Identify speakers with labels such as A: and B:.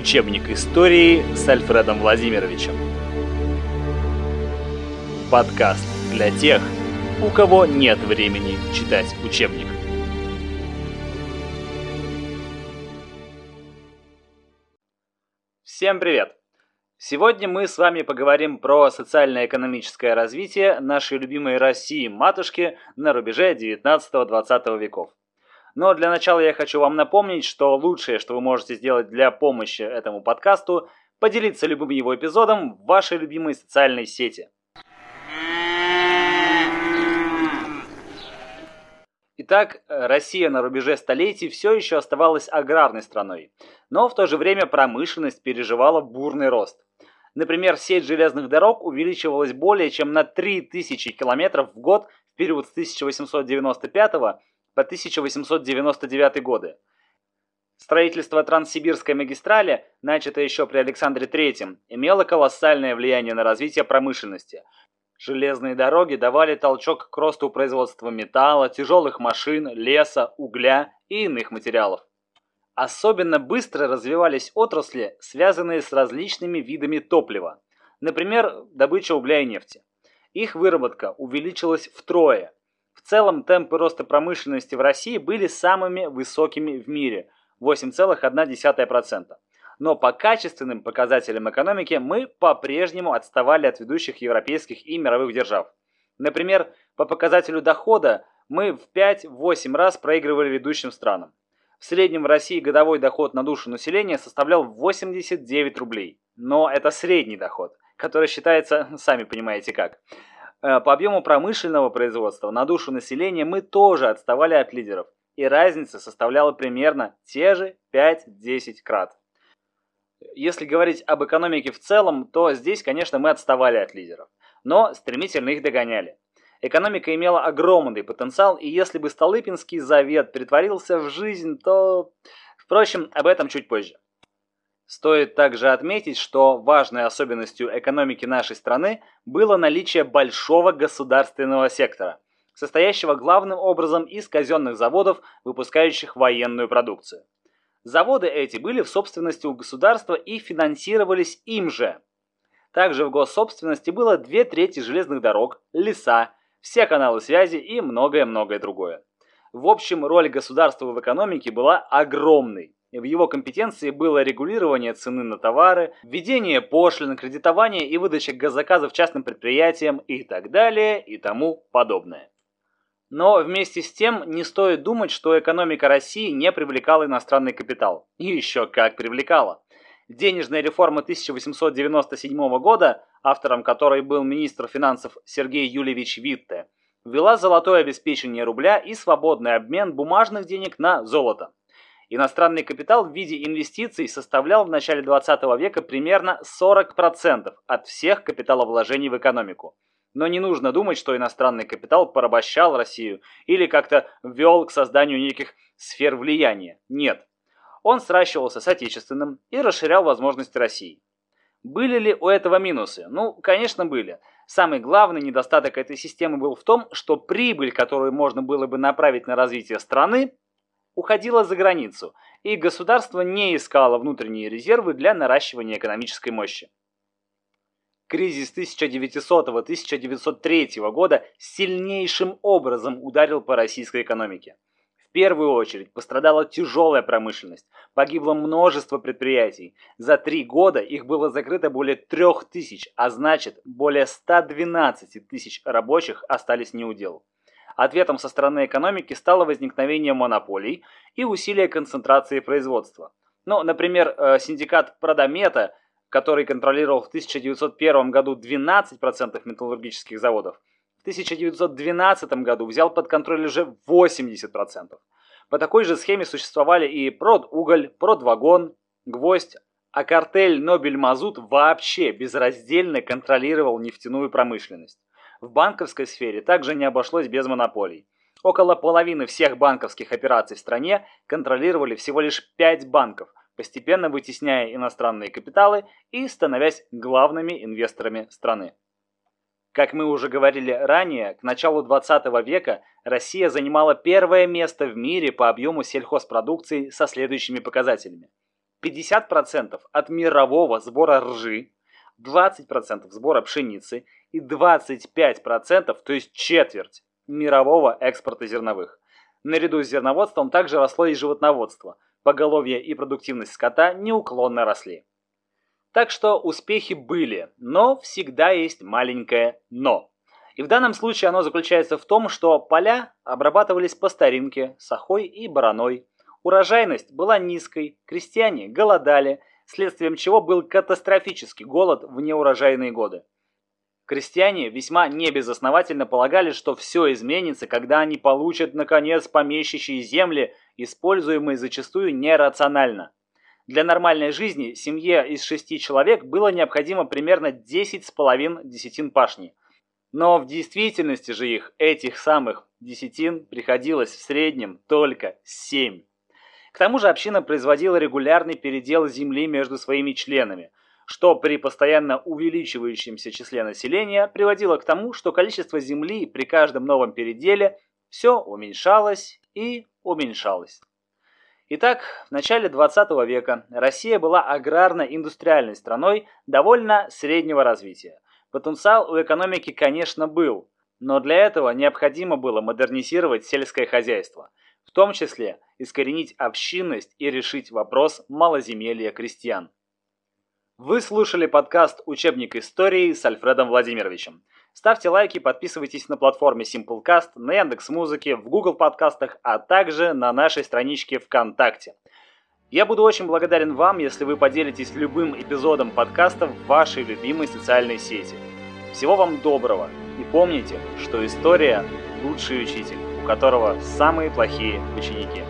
A: Учебник истории с Альфредом Владимировичем. Подкаст для тех, у кого нет времени читать учебник. Всем привет! Сегодня мы с вами поговорим про социально-экономическое развитие нашей любимой России матушки на рубеже 19-20 веков. Но для начала я хочу вам напомнить, что лучшее, что вы можете сделать для помощи этому подкасту, поделиться любым его эпизодом в вашей любимой социальной сети. Итак, Россия на рубеже столетий все еще оставалась аграрной страной, но в то же время промышленность переживала бурный рост. Например, сеть железных дорог увеличивалась более чем на 3000 километров в год в период с 1895 по 1899 годы. Строительство Транссибирской магистрали, начатое еще при Александре III, имело колоссальное влияние на развитие промышленности. Железные дороги давали толчок к росту производства металла, тяжелых машин, леса, угля и иных материалов. Особенно быстро развивались отрасли, связанные с различными видами топлива. Например, добыча угля и нефти. Их выработка увеличилась втрое – в целом темпы роста промышленности в России были самыми высокими в мире – 8,1%. Но по качественным показателям экономики мы по-прежнему отставали от ведущих европейских и мировых держав. Например, по показателю дохода мы в 5-8 раз проигрывали ведущим странам. В среднем в России годовой доход на душу населения составлял 89 рублей. Но это средний доход, который считается, сами понимаете как. Э, по объему промышленного производства на душу населения мы тоже отставали от лидеров, и разница составляла примерно те же 5-10 крат. Если говорить об экономике в целом, то здесь, конечно, мы отставали от лидеров, но стремительно их догоняли. Экономика имела огромный потенциал, и если бы Столыпинский завет притворился в жизнь, то... Впрочем, об этом чуть позже. Стоит также отметить, что важной особенностью экономики нашей страны было наличие большого государственного сектора, состоящего главным образом из казенных заводов, выпускающих военную продукцию. Заводы эти были в собственности у государства и финансировались им же. Также в госсобственности было две трети железных дорог, леса, все каналы связи и многое-многое другое. В общем, роль государства в экономике была огромной. В его компетенции было регулирование цены на товары, введение пошлин, кредитование и выдача газоказов частным предприятиям и так далее и тому подобное. Но вместе с тем не стоит думать, что экономика России не привлекала иностранный капитал. И еще как привлекала. Денежная реформа 1897 года, автором которой был министр финансов Сергей Юльевич Витте, ввела золотое обеспечение рубля и свободный обмен бумажных денег на золото. Иностранный капитал в виде инвестиций составлял в начале 20 века примерно 40% от всех капиталовложений в экономику. Но не нужно думать, что иностранный капитал порабощал Россию или как-то вел к созданию неких сфер влияния. Нет. Он сращивался с отечественным и расширял возможности России. Были ли у этого минусы? Ну, конечно, были. Самый главный недостаток этой системы был в том, что прибыль, которую можно было бы направить на развитие страны, уходила за границу, и государство не искало внутренние резервы для наращивания экономической мощи. Кризис 1900-1903 года сильнейшим образом ударил по российской экономике. В первую очередь пострадала тяжелая промышленность, погибло множество предприятий. За три года их было закрыто более трех тысяч, а значит более 112 тысяч рабочих остались неудел. Ответом со стороны экономики стало возникновение монополий и усилие концентрации производства. Ну, например, э, синдикат Продомета, который контролировал в 1901 году 12% металлургических заводов, в 1912 году взял под контроль уже 80%. По такой же схеме существовали и Продуголь, Продвагон, Гвоздь, а картель Нобель-Мазут вообще безраздельно контролировал нефтяную промышленность. В банковской сфере также не обошлось без монополий. Около половины всех банковских операций в стране контролировали всего лишь 5 банков, постепенно вытесняя иностранные капиталы и становясь главными инвесторами страны. Как мы уже говорили ранее, к началу 20 века Россия занимала первое место в мире по объему сельхозпродукции со следующими показателями. 50% от мирового сбора ржи, 20% сбора пшеницы и 25%, то есть четверть мирового экспорта зерновых. Наряду с зерноводством также росло и животноводство. Поголовье и продуктивность скота неуклонно росли. Так что успехи были, но всегда есть маленькое «но». И в данном случае оно заключается в том, что поля обрабатывались по старинке, сахой и бараной. Урожайность была низкой, крестьяне голодали, следствием чего был катастрофический голод в неурожайные годы. Крестьяне весьма небезосновательно полагали, что все изменится, когда они получат, наконец, помещичьи земли, используемые зачастую нерационально. Для нормальной жизни семье из шести человек было необходимо примерно 10 с половиной десятин пашни. Но в действительности же их, этих самых десятин, приходилось в среднем только 7. К тому же община производила регулярный передел земли между своими членами, что при постоянно увеличивающемся числе населения приводило к тому, что количество земли при каждом новом переделе все уменьшалось и уменьшалось. Итак, в начале 20 века Россия была аграрно-индустриальной страной довольно среднего развития. Потенциал у экономики, конечно, был, но для этого необходимо было модернизировать сельское хозяйство, в том числе искоренить общинность и решить вопрос малоземелья крестьян. Вы слушали подкаст «Учебник истории» с Альфредом Владимировичем. Ставьте лайки, подписывайтесь на платформе Simplecast, на Яндекс.Музыке, в Google подкастах, а также на нашей страничке ВКонтакте. Я буду очень благодарен вам, если вы поделитесь любым эпизодом подкаста в вашей любимой социальной сети. Всего вам доброго и помните, что история – лучший учитель, которого самые плохие ученики.